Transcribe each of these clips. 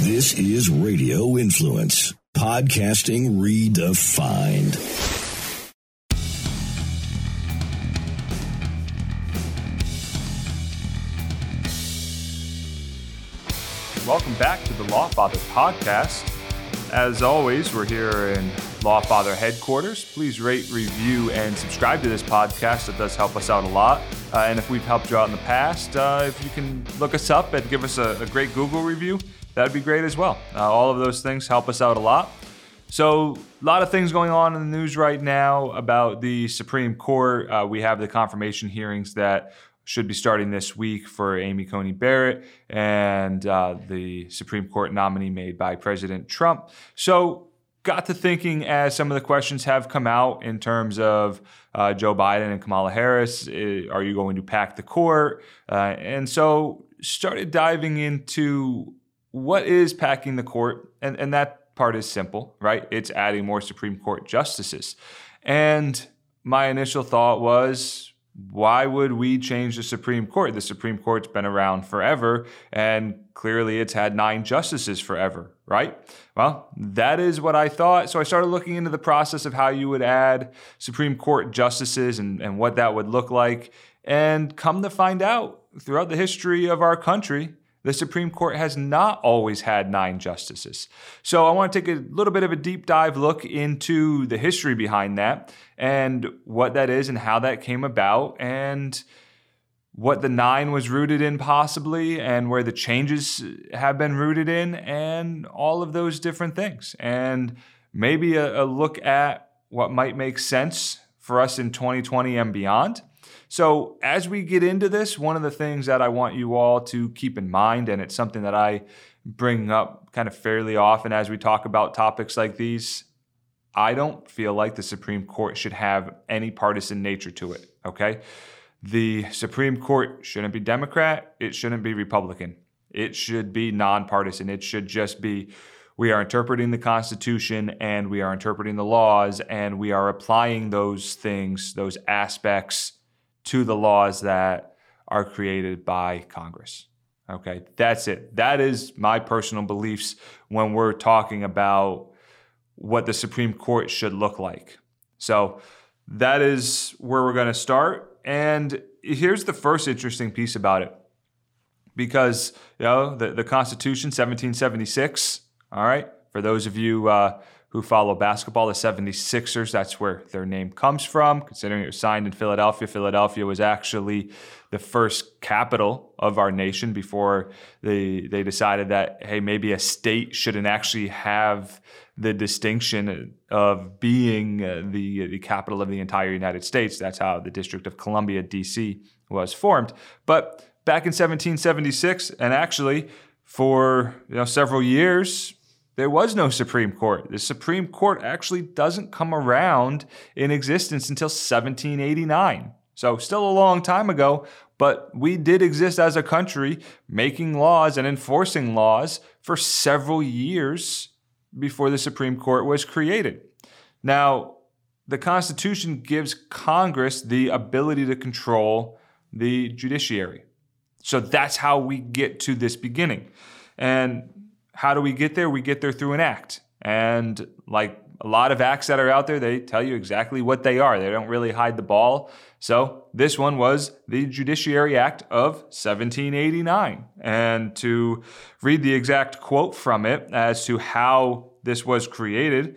This is Radio Influence, podcasting redefined. Welcome back to the Lawfather podcast. As always, we're here in Lawfather headquarters. Please rate, review, and subscribe to this podcast. It does help us out a lot. Uh, and if we've helped you out in the past, uh, if you can look us up and give us a, a great Google review, that'd be great as well. Uh, all of those things help us out a lot. So, a lot of things going on in the news right now about the Supreme Court. Uh, we have the confirmation hearings that should be starting this week for Amy Coney Barrett and uh, the Supreme Court nominee made by President Trump. So, got to thinking as some of the questions have come out in terms of uh, Joe Biden and Kamala Harris. Are you going to pack the court? Uh, and so, started diving into what is packing the court, and, and that part is simple, right? It's adding more Supreme Court justices. And my initial thought was why would we change the Supreme Court? The Supreme Court's been around forever, and clearly it's had nine justices forever, right? Well, that is what I thought. So I started looking into the process of how you would add Supreme Court justices and, and what that would look like. And come to find out, throughout the history of our country, the Supreme Court has not always had nine justices. So I want to take a little bit of a deep dive look into the history behind that and what that is and how that came about and what the nine was rooted in possibly and where the changes have been rooted in and all of those different things. And maybe a, a look at what might make sense for us in 2020 and beyond. So, as we get into this, one of the things that I want you all to keep in mind, and it's something that I bring up kind of fairly often as we talk about topics like these, I don't feel like the Supreme Court should have any partisan nature to it, okay? The Supreme Court shouldn't be Democrat, it shouldn't be Republican. It should be nonpartisan. It should just be we are interpreting the Constitution and we are interpreting the laws and we are applying those things, those aspects to the laws that are created by Congress. Okay, that's it. That is my personal beliefs when we're talking about what the Supreme Court should look like. So that is where we're going to start. And here's the first interesting piece about it. Because, you know, the, the Constitution, 1776, all right, for those of you uh, who follow basketball, the 76ers. That's where their name comes from, considering it was signed in Philadelphia. Philadelphia was actually the first capital of our nation before they, they decided that, hey, maybe a state shouldn't actually have the distinction of being uh, the, the capital of the entire United States. That's how the District of Columbia, D.C., was formed. But back in 1776, and actually for you know, several years, there was no Supreme Court. The Supreme Court actually doesn't come around in existence until 1789. So, still a long time ago, but we did exist as a country making laws and enforcing laws for several years before the Supreme Court was created. Now, the Constitution gives Congress the ability to control the judiciary. So that's how we get to this beginning. And how do we get there? We get there through an act. And like a lot of acts that are out there, they tell you exactly what they are. They don't really hide the ball. So this one was the Judiciary Act of 1789. And to read the exact quote from it as to how this was created,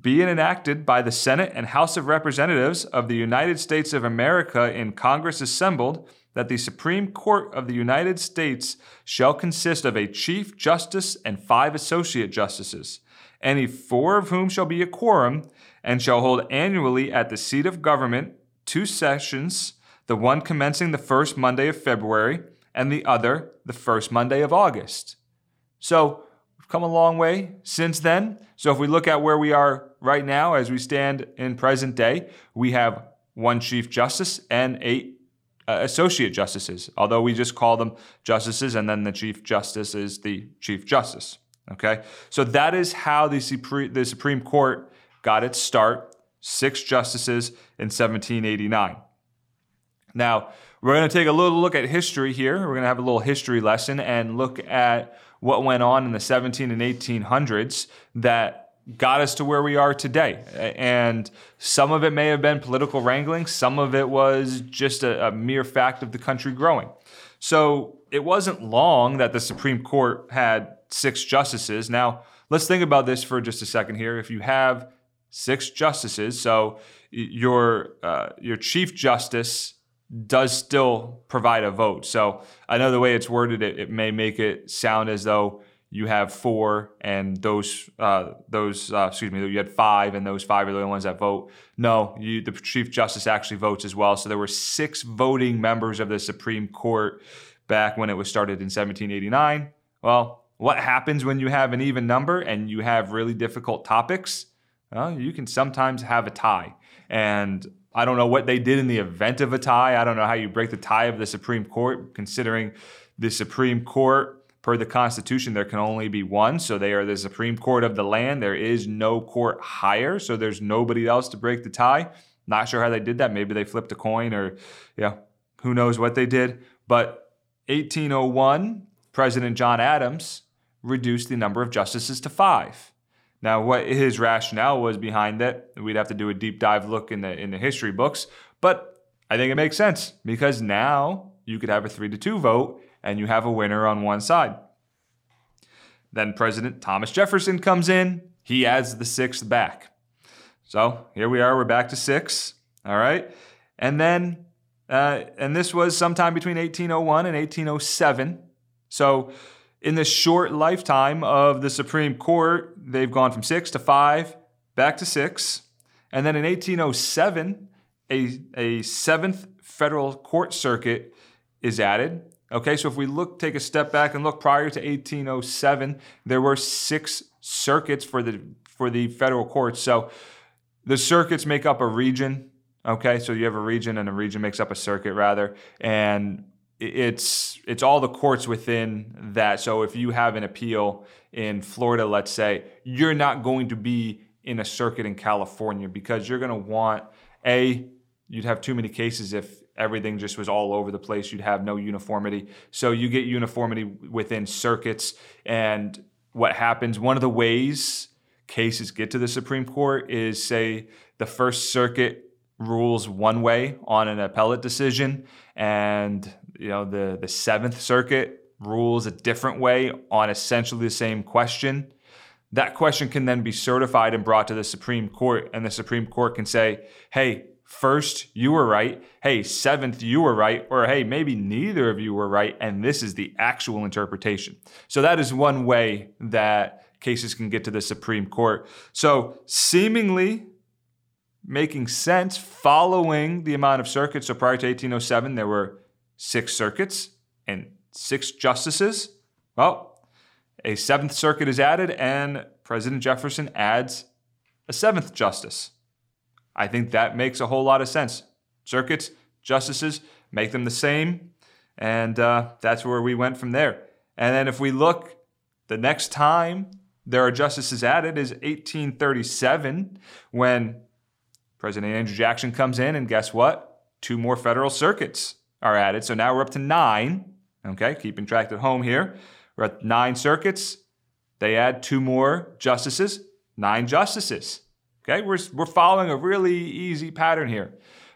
being enacted by the Senate and House of Representatives of the United States of America in Congress assembled that the Supreme Court of the United States shall consist of a Chief Justice and five Associate Justices, any four of whom shall be a quorum, and shall hold annually at the seat of government two sessions, the one commencing the first Monday of February, and the other the first Monday of August. So, we've come a long way since then. So, if we look at where we are right now as we stand in present day, we have one Chief Justice and eight uh, associate justices, although we just call them justices, and then the Chief Justice is the Chief Justice. Okay, so that is how the Supreme, the Supreme Court got its start. Six justices in 1789. Now, we're going to take a little look at history here. We're going to have a little history lesson and look at what went on in the 17 and 1800s that got us to where we are today. And some of it may have been political wrangling, some of it was just a, a mere fact of the country growing. So it wasn't long that the Supreme Court had six justices. Now, let's think about this for just a second here. If you have six justices, so your uh, your chief justice does still provide a vote. So I know the way it's worded, it, it may make it sound as though you have four, and those uh, those uh, excuse me, you had five, and those five are the only ones that vote. No, you, the Chief Justice actually votes as well. So there were six voting members of the Supreme Court back when it was started in 1789. Well, what happens when you have an even number and you have really difficult topics? Well, you can sometimes have a tie, and I don't know what they did in the event of a tie. I don't know how you break the tie of the Supreme Court, considering the Supreme Court Per the Constitution, there can only be one, so they are the Supreme Court of the land. There is no court higher, so there's nobody else to break the tie. Not sure how they did that. Maybe they flipped a coin or, yeah, who knows what they did. But 1801, President John Adams reduced the number of justices to five. Now, what his rationale was behind that, we'd have to do a deep dive look in the in the history books. But I think it makes sense because now you could have a three to two vote and you have a winner on one side. Then President Thomas Jefferson comes in, he adds the sixth back. So here we are, we're back to six. All right. And then, uh, and this was sometime between 1801 and 1807. So in the short lifetime of the Supreme Court, they've gone from six to five, back to six. And then in 1807, a, a seventh federal court circuit is added. Okay, so if we look, take a step back and look prior to 1807, there were six circuits for the for the federal courts. So the circuits make up a region. Okay, so you have a region, and a region makes up a circuit, rather, and it's it's all the courts within that. So if you have an appeal in Florida, let's say, you're not going to be in a circuit in California because you're going to want a you'd have too many cases if everything just was all over the place. You'd have no uniformity. So you get uniformity within circuits. And what happens, one of the ways cases get to the Supreme Court is say the First Circuit rules one way on an appellate decision and you know the the 7th circuit rules a different way on essentially the same question that question can then be certified and brought to the Supreme Court and the Supreme Court can say hey first you were right, hey, seventh you were right, or hey, maybe neither of you were right, and this is the actual interpretation. So that is one way that cases can get to the Supreme Court. So seemingly making sense following the amount of circuits. So prior to 1807, there were six circuits and six justices. Well, a seventh circuit is added, and President Jefferson adds a seventh justice. I think that makes a whole lot of sense. Circuits, justices, make them the same. And uh, that's where we went from there. And then if we look, the next time there are justices added is 1837 when President Andrew Jackson comes in, and guess what? Two more federal circuits are added. So now we're up to nine. Okay, keeping track at home here. We're at nine circuits. They add two more justices, nine justices. Okay, we're, we're following a really easy pattern here.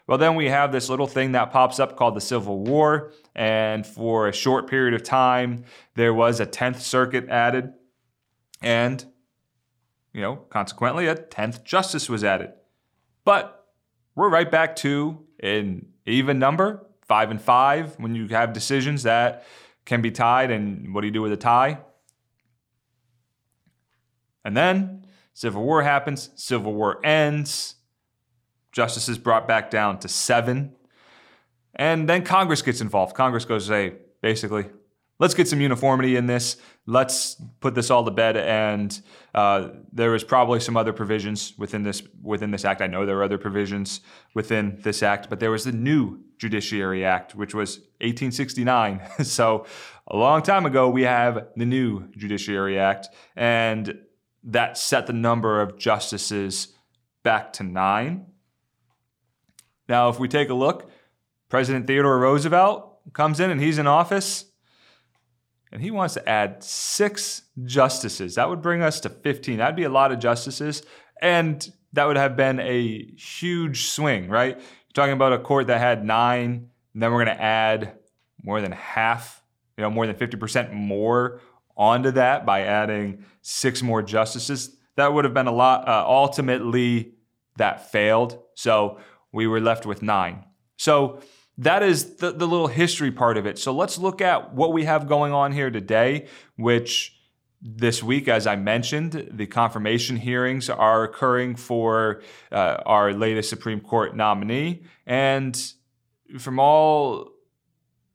Well, then we have this little thing that pops up called the Civil War. And for a short period of time, there was a 10th Circuit added. And, you know, consequently, a 10th Justice was added. But we're right back to an even number, five and five, when you have decisions that can be tied. And what do you do with a tie? And then Civil War happens, Civil War ends, justice is brought back down to seven. And then Congress gets involved. Congress goes, hey, basically, let's get some uniformity in this. Let's put this all to bed. And uh, there is probably some other provisions within this within this act. I know there are other provisions within this act, but there was the new Judiciary Act, which was 1869. so a long time ago, we have the new Judiciary Act, and that set the number of justices back to nine. Now, if we take a look, President Theodore Roosevelt comes in and he's in office. and he wants to add six justices. That would bring us to 15. That'd be a lot of justices. And that would have been a huge swing, right? You're talking about a court that had nine, and then we're going to add more than half, you know, more than 50% more onto that by adding six more justices. That would have been a lot. Uh, ultimately, that failed. So we were left with nine. So that is the, the little history part of it. So let's look at what we have going on here today, which this week, as I mentioned, the confirmation hearings are occurring for uh, our latest Supreme Court nominee. And from all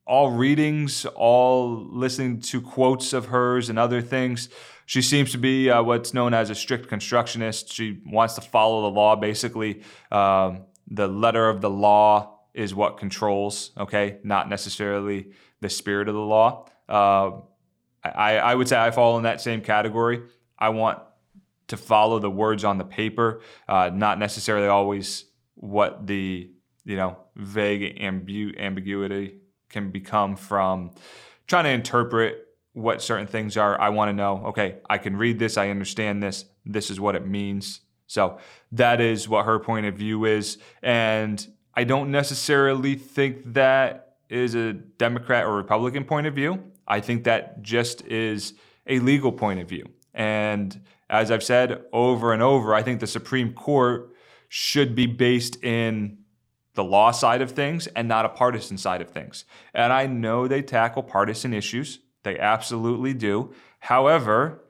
all readings, all listening to quotes of hers and other things, she seems to be uh, what's known as a strict constructionist. She wants to follow the law, basically. Um, the letter of the law is what controls, okay, not necessarily the spirit of the law. Uh, I, I would say I fall in that same category. I want to follow the words on the paper, uh, not necessarily always what the you know vague ambu- ambiguity can become from trying to interpret what certain things are. I want to know, okay, I can read this, I understand this, this is what it means. So that is what her point of view is. And I don't necessarily think that is a Democrat or Republican point of view. I think that just is a legal point of view. And as I've said over and over, I think the Supreme Court should be based in the law side of things and not a partisan side of things. And I know they tackle partisan issues, they absolutely do. However,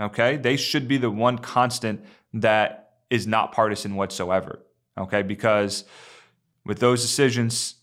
okay, they should be the one constant that is not partisan whatsoever. Okay, because with those decisions,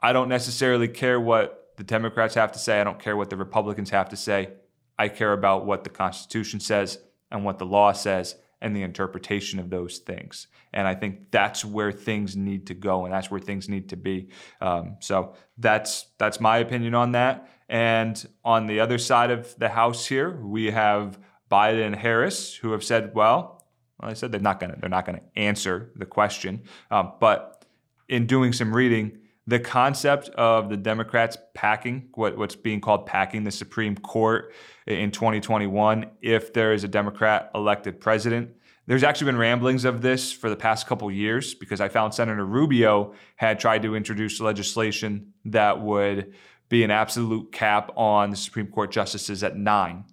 I don't necessarily care what the Democrats have to say. I don't care what the Republicans have to say. I care about what the Constitution says and what the law says and the interpretation of those things. And I think that's where things need to go, and that's where things need to be. Um, so that's that's my opinion on that. And on the other side of the house here, we have Biden and Harris, who have said, well, well, I said they're not gonna they're not gonna answer the question, um, but in doing some reading, the concept of the Democrats packing what, what's being called packing the Supreme Court in 2021 if there is a Democrat elected president. There's actually been ramblings of this for the past couple years because I found Senator Rubio had tried to introduce legislation that would be an absolute cap on the Supreme Court justices at nine.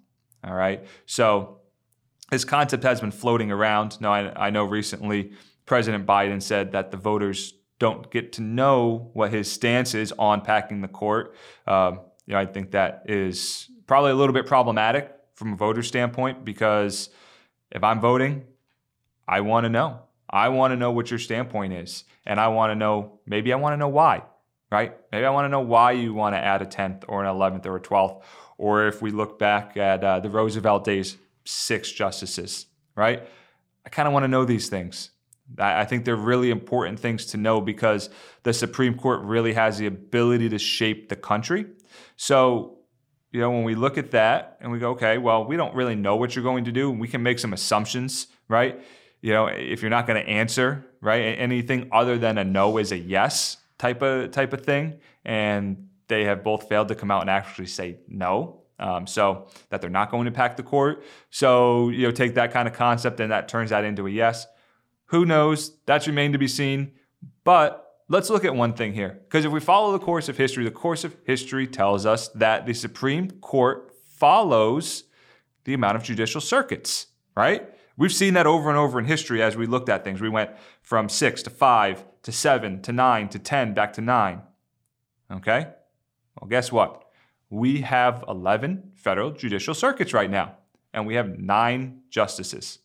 All right. So this concept has been floating around. Now, I, I know recently President Biden said that the voters don't get to know what his stance is on packing the court. Um, you know, I think that is probably a little bit problematic from a voter standpoint because if I'm voting, I want to know. I want to know what your standpoint is, and I want to know. Maybe I want to know why. Right? Maybe I want to know why you want to add a tenth or an eleventh or a twelfth, or if we look back at uh, the Roosevelt days, six justices. Right? I kind of want to know these things. I think they're really important things to know because the Supreme Court really has the ability to shape the country. So, you know, when we look at that and we go, okay, well, we don't really know what you're going to do. We can make some assumptions, right? You know, if you're not going to answer, right, anything other than a no is a yes type of type of thing, and they have both failed to come out and actually say no. Um, so that they're not going to pack the court. So you know, take that kind of concept and that turns that into a yes. Who knows? That's remained to be seen. But let's look at one thing here. Because if we follow the course of history, the course of history tells us that the Supreme Court follows the amount of judicial circuits, right? We've seen that over and over in history as we looked at things. We went from six to five to seven to nine to 10 back to nine. Okay? Well, guess what? We have 11 federal judicial circuits right now, and we have nine justices.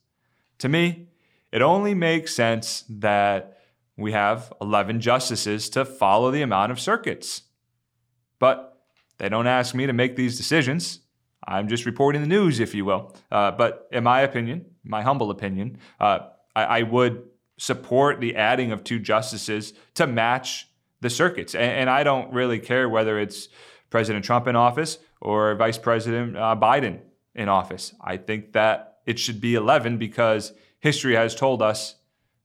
To me, it only makes sense that we have 11 justices to follow the amount of circuits. But they don't ask me to make these decisions. I'm just reporting the news, if you will. Uh, but in my opinion, my humble opinion, uh, I, I, would support the adding of two justices to match the circuits. And, and, I don't really care whether it's President Trump in office or Vice President uh, Biden in office. I think that it should be 11 because history has told us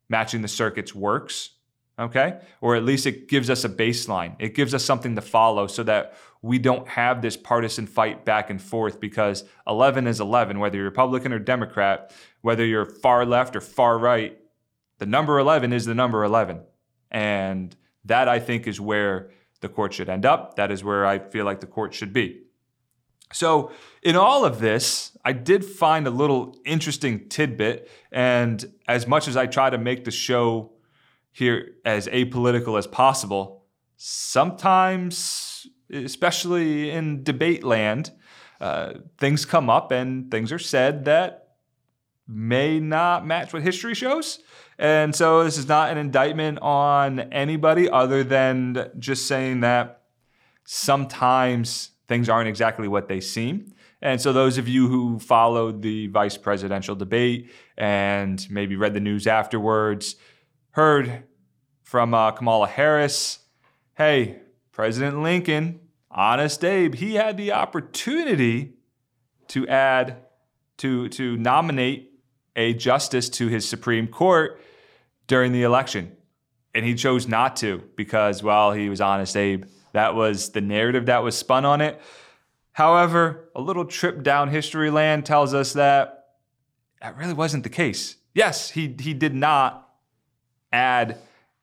matching the circuits works. okay? Or at least it gives us a baseline. It gives us something to follow so that we don't have this partisan fight back and forth because 11 is 11, whether you're Republican or Democrat, whether you're far left or far right, the number 11 is the number 11. And that I think is where the court should end up. That is where I feel like the court should be. So, in all of this, I did find a little interesting tidbit. And as much as I try to make the show here as apolitical as possible, sometimes, especially in debate land, uh, things come up and things are said that may not match what history shows. And so this is not an indictment on anybody other than just saying that sometimes things aren't exactly what they seem. And so, those of you who followed the vice presidential debate and maybe read the news afterwards heard from uh, Kamala Harris hey, President Lincoln, honest Abe, he had the opportunity to add, to, to nominate a justice to his Supreme Court during the election. And he chose not to because, well, he was honest Abe. That was the narrative that was spun on it. However, a little trip down history land tells us that that really wasn't the case. Yes, he, he did not add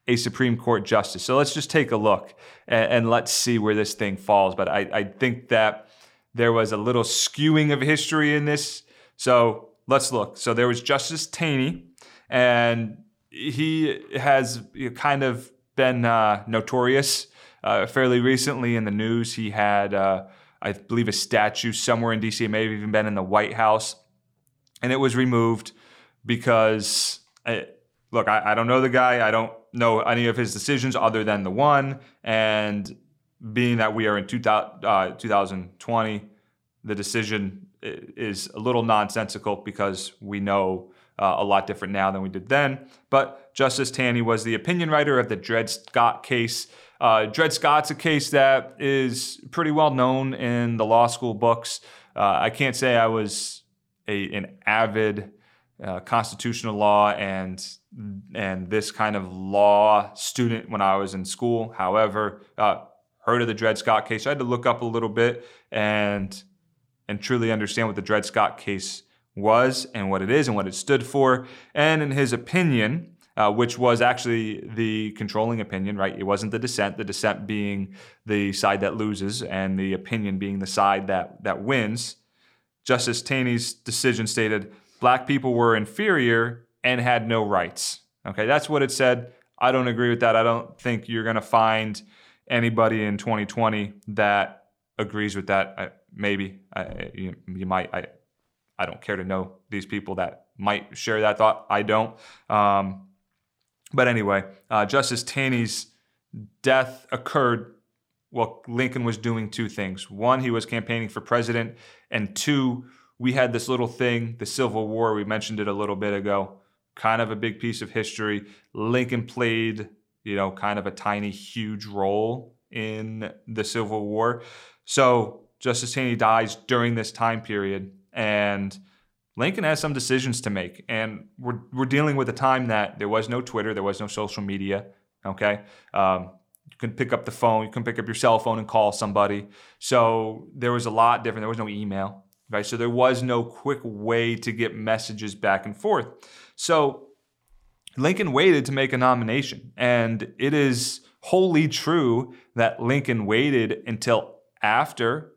a Supreme Court justice. So let's just take a look and, and let's see where this thing falls. But I, I think that there was a little skewing of history in this. So let's look. So there was Justice Taney, and he has kind of been uh, notorious uh, fairly recently in the news. He had, uh, I believe, a statue somewhere in DC, may have even been in the White House, and it was removed because, I, uh, look, I, I don't know the guy. I don't know any of his decisions other than the one. And being that we are in 2000, uh, 2020, the decision is a little nonsensical because we know uh, a lot different now than we did then. But Justice Taney was the opinion writer of the Dred Scott case. Uh, Dred Scott's a case that is pretty well known in the law school books. Uh, I can't say I was a, an avid uh, constitutional law and and this kind of law student when I was in school. However, uh, heard of the Dred Scott case. So I had to look up a little bit and and truly understand what the Dred Scott case was and what it is and what it stood for. And in his opinion, uh, which was actually the controlling opinion, right? It wasn't the dissent, the dissent being the side that loses and the opinion being the side that, that wins. Justice Taney's decision stated black people were inferior and had no rights. Okay, that's what it said. I don't agree with that. I don't think you're going to find anybody in 2020 that agrees with that. I, maybe I, you, you, might. I, I don't care to know these people that might share that thought. I don't. Um, but anyway, uh, Justice Taney's death occurred while Lincoln was doing two things. One, he was campaigning for president, and two, we had this little thing, the Civil War. We mentioned it a little bit ago. Kind of a big piece of history. Lincoln played, you know, kind of a tiny, huge role in the Civil War. So Justice Taney dies during this time period, and Lincoln has some decisions to make. And we're, we're dealing with a time that there was no Twitter, there was no social media. Okay. Um, you can pick up the phone, you can pick up your cell phone and call somebody. So there was a lot different. There was no email right? So there was no quick way to get messages back and forth. So Lincoln waited to make a nomination, and it is wholly true that Lincoln waited until after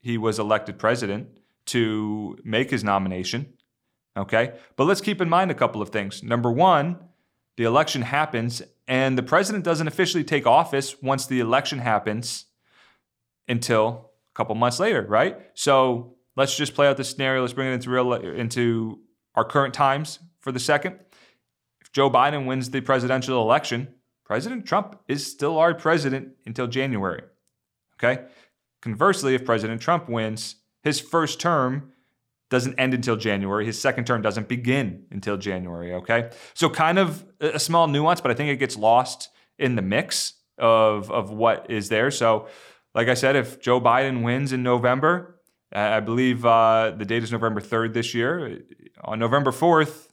he was elected president to make his nomination. Okay, but let's keep in mind a couple of things. Number one, the election happens, and the president doesn't officially take office once the election happens until a couple months later, right? So Let's just play out the scenario. Let's bring it into real into our current times for the second. If Joe Biden wins the presidential election, President Trump is still our president until January. Okay? Conversely, if President Trump wins, his first term doesn't end until January. His second term doesn't begin until January, okay? So kind of a small nuance, but I think it gets lost in the mix of of what is there. So, like I said, if Joe Biden wins in November, I believe uh, the date is November 3rd this year. On November 4th,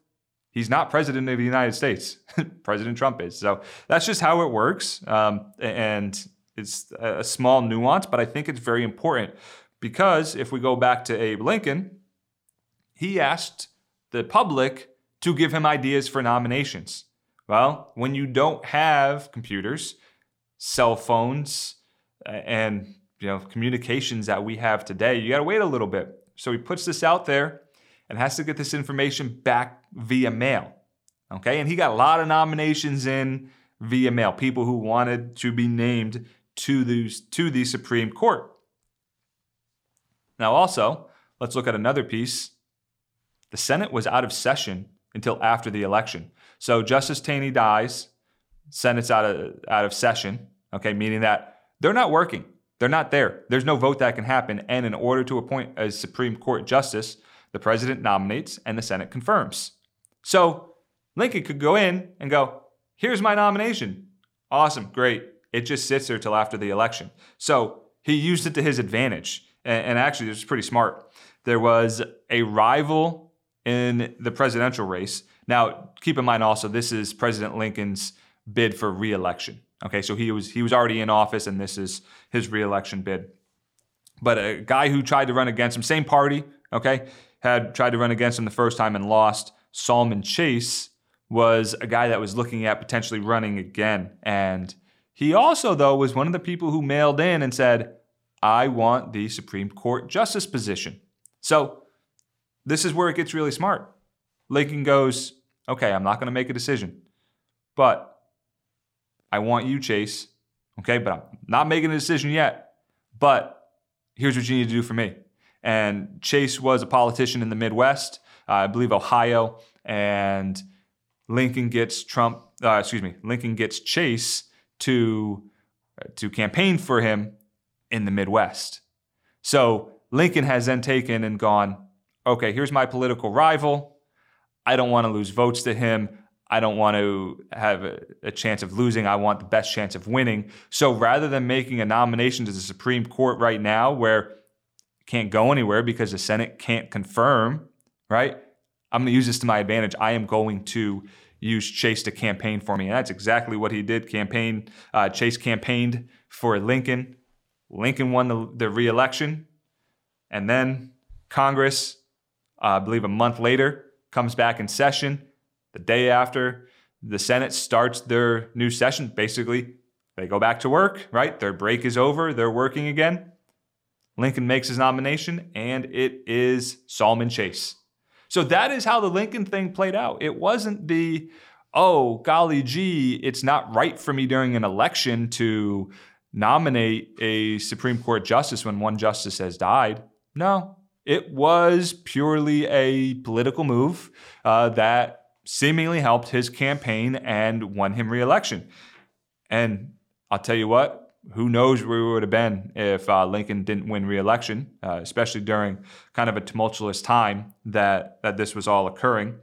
He's not president of the United States. president Trump is. So that's just how it works. Um, and it's a small nuance, but I think it's very important because if we go back to Abe Lincoln, he asked the public to give him ideas for nominations. Well, when you don't have computers, cell phones, uh, and you know communications that we have today, you got to wait a little bit. So he puts this out there and has to get this information back via mail. Okay, and he got a lot of nominations in via mail, people who wanted to be named to the, to the Supreme Court. Now, also, let's look at another piece. The Senate was out of session until after the election. So Justice Taney dies, Senate's out of, out of session, okay, meaning that they're not working. They're not there. There's no vote that can happen. And in order to appoint a Supreme Court justice, the president nominates and the Senate confirms. So Lincoln could go in and go, here's my nomination. Awesome, great. It just sits there till after the election. So he used it to his advantage. And, and actually, it was pretty smart. There was a rival in the presidential race. Now, keep in mind also, this is President Lincoln's bid for reelection. Okay, so he was he was already in office, and this is his reelection bid. But a guy who tried to run against him, same party, okay, had tried to run against him the first time and lost. Salmon Chase was a guy that was looking at potentially running again, and he also, though, was one of the people who mailed in and said, I want the Supreme Court justice position. So this is where it gets really smart. Lincoln goes, okay, I'm not going to make a decision, but I want you, Chase. Okay, but I'm not making a decision yet. But here's what you need to do for me. And Chase was a politician in the Midwest, uh, I believe Ohio, and Lincoln gets Trump, uh, excuse me, Lincoln gets Chase to to campaign for him in the Midwest. So Lincoln has then taken and gone, okay, here's my political rival. I don't want to lose votes to him. I don't want to have a, a, chance of losing. I want the best chance of winning. So rather than making a nomination to the Supreme Court right now where can't go anywhere because the Senate can't confirm, right? I'm going to use this to my advantage. I am going to use Chase to campaign for me. And that's exactly what he did. Campaign uh, Chase campaigned for Lincoln. Lincoln won the, the reelection. And then Congress, uh, I believe a month later, comes back in session. The day after the Senate starts their new session, basically, they go back to work, right? Their break is over, they're working again. Lincoln makes his nomination, and it is Salmon Chase. So that is how the Lincoln thing played out. It wasn't the, oh, golly gee, it's not right for me during an election to nominate a Supreme Court justice when one justice has died. No, it was purely a political move uh, that seemingly helped his campaign and won him reelection. And I'll tell you what, who knows where we would have been if uh, Lincoln didn't win re-election, uh, especially during kind of a tumultuous time that that this was all occurring.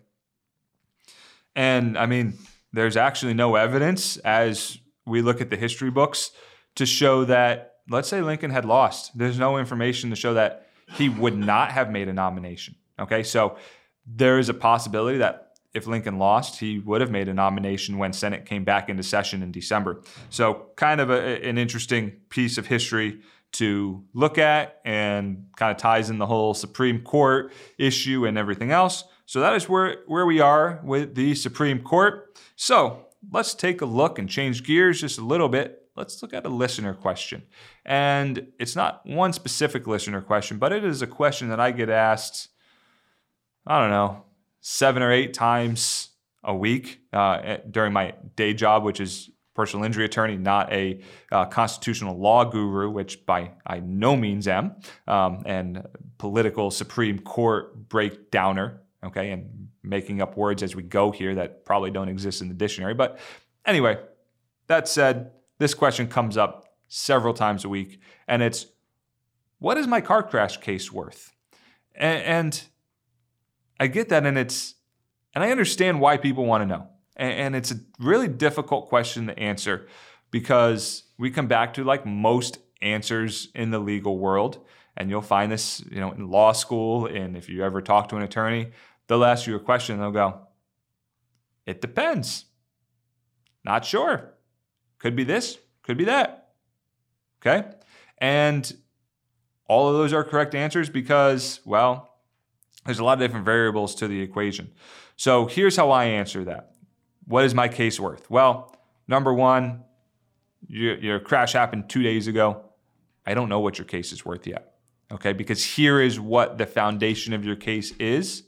And I mean, there's actually no evidence as we look at the history books to show that, let's say Lincoln had lost. There's no information to show that he would not have made a nomination. Okay, so there is a possibility that if Lincoln lost, he would have made a nomination when Senate came back into session in December. So, kind of a, an interesting piece of history to look at and kind of ties in the whole Supreme Court issue and everything else. So, that is where, where we are with the Supreme Court. So, let's take a look and change gears just a little bit. Let's look at a listener question. And it's not one specific listener question, but it is a question that I get asked, I don't know, seven or eight times a week uh, during my day job, which is personal injury attorney, not a uh, constitutional law guru, which by I no means am, um, and political Supreme Court breakdowner. Okay, and making up words as we go here that probably don't exist in the dictionary. But anyway, that said, this question comes up several times a week, and it's, "What is my car crash case worth?" and, I get that, and it's and I understand why people want to know. And, and it's a really difficult question to answer because we come back to like most answers in the legal world, and you'll find this, you know, in law school, and if you ever talk to an attorney, they'll ask you a question, they'll go, It depends. Not sure. Could be this, could be that. Okay? And all of those are correct answers because, well, there's a lot of different variables to the equation. So here's how I answer that. What is my case worth? Well, number one, your, your crash happened two days ago. I don't know what your case is worth yet. Okay, because here is what the foundation of your case is.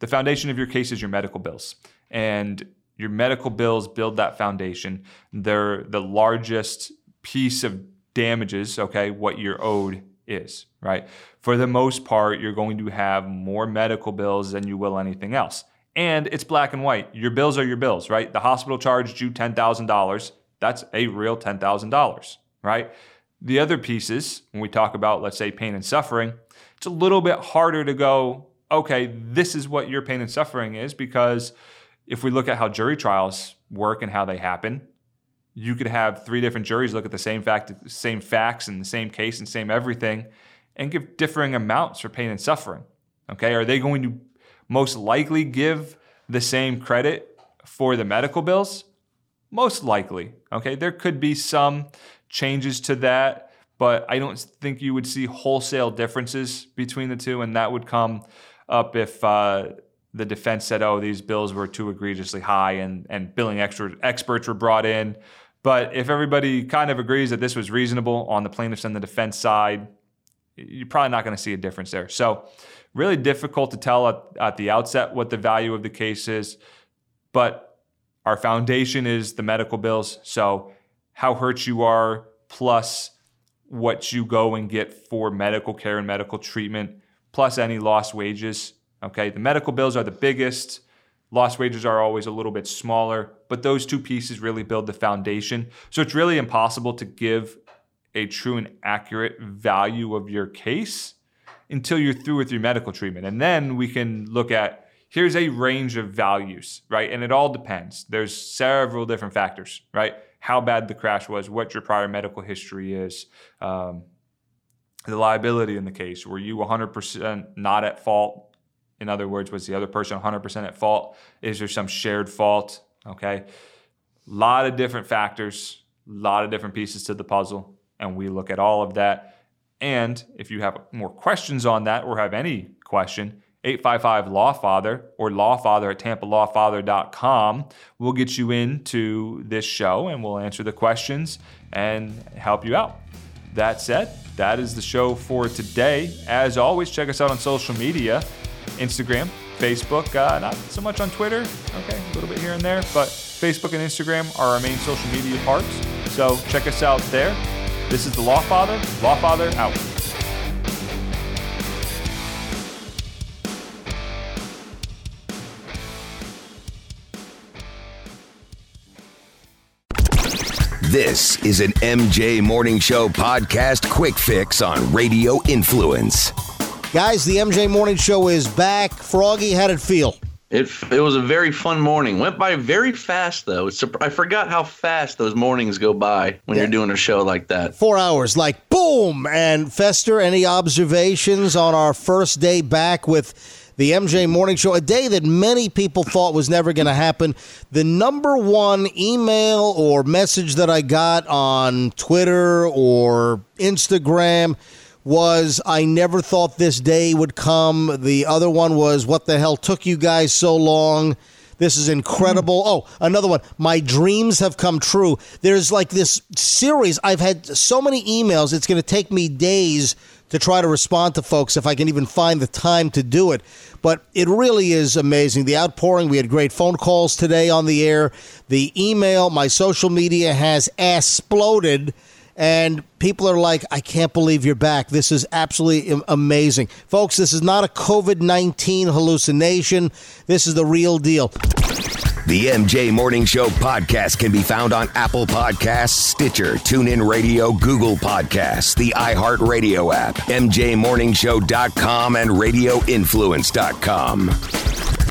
The foundation of your case is your medical bills. And your medical bills build that foundation. They're the largest piece of damages, okay, what you're owed is, right? For the most part, you're going to have more medical bills than you will anything else. And it's black and white. Your bills are your bills, right? The hospital charged you $10,000. That's a real $10,000, right? The other pieces, when we talk about, let's say, pain and suffering, it's a little bit harder to go, okay, this is what your pain and suffering is, because if we look at how jury trials work and how they happen, you could have three different juries look at the same fact, same facts and the same case and same everything, and give differing amounts for pain and suffering. Okay, are they going to most likely give the same credit for the medical bills? Most likely. Okay, there could be some changes to that, but I don't think you would see wholesale differences between the two, and that would come up if uh, the defense said, "Oh, these bills were too egregiously high," and and billing extra experts were brought in but if everybody kind of agrees that this was reasonable on the plaintiffs and the defense side, you're probably not going to see a difference there. So, really difficult to tell at, at the outset what the value of the case is. But our foundation is the medical bills. So, how hurt you are, plus what you go and get for medical care and medical treatment, plus any lost wages. Okay, the medical bills are the biggest. Lost wages are always a little bit smaller, but those two pieces really build the foundation. So it's really impossible to give a true and accurate value of your case until you're through with your medical treatment. And then we can look at here's a range of values, right? And it all depends. There's several different factors, right? How bad the crash was, what your prior medical history is, um, the liability in the case. Were you 100% not at fault? In other words, was the other person 100% at fault? Is there some shared fault? Okay. A lot of different factors, a lot of different pieces to the puzzle. And we look at all of that. And if you have more questions on that or have any question, 855 Lawfather or lawfather at tampalawfather.com will get you into this show and we'll answer the questions and help you out. That said, that is the show for today. As always, check us out on social media Instagram, Facebook, uh, not so much on Twitter. Okay, a little bit here and there, but Facebook and Instagram are our main social media parts. So check us out there. This is the Lawfather. Lawfather out. This is an MJ Morning Show podcast quick fix on Radio Influence. Guys, the MJ Morning Show is back. Froggy, how'd it feel? It, it was a very fun morning. Went by very fast though. It's, I forgot how fast those mornings go by when yeah. you're doing a show like that. Four hours, like boom. And Fester, any observations on our first day back with the MJ Morning Show? A day that many people thought was never going to happen. The number one email or message that I got on Twitter or Instagram was I never thought this day would come. The other one was what the hell took you guys so long? This is incredible. Hmm. Oh, another one. My dreams have come true. There's like this series. I've had so many emails. It's going to take me days to try to respond to folks if I can even find the time to do it. But it really is amazing. The outpouring. We had great phone calls today on the air. The email, my social media has exploded and people are like, I can't believe you're back. This is absolutely amazing. Folks, this is not a COVID 19 hallucination. This is the real deal. The MJ Morning Show podcast can be found on Apple Podcasts, Stitcher, TuneIn Radio, Google Podcasts, the iHeartRadio app, MJMorningshow.com, and RadioInfluence.com.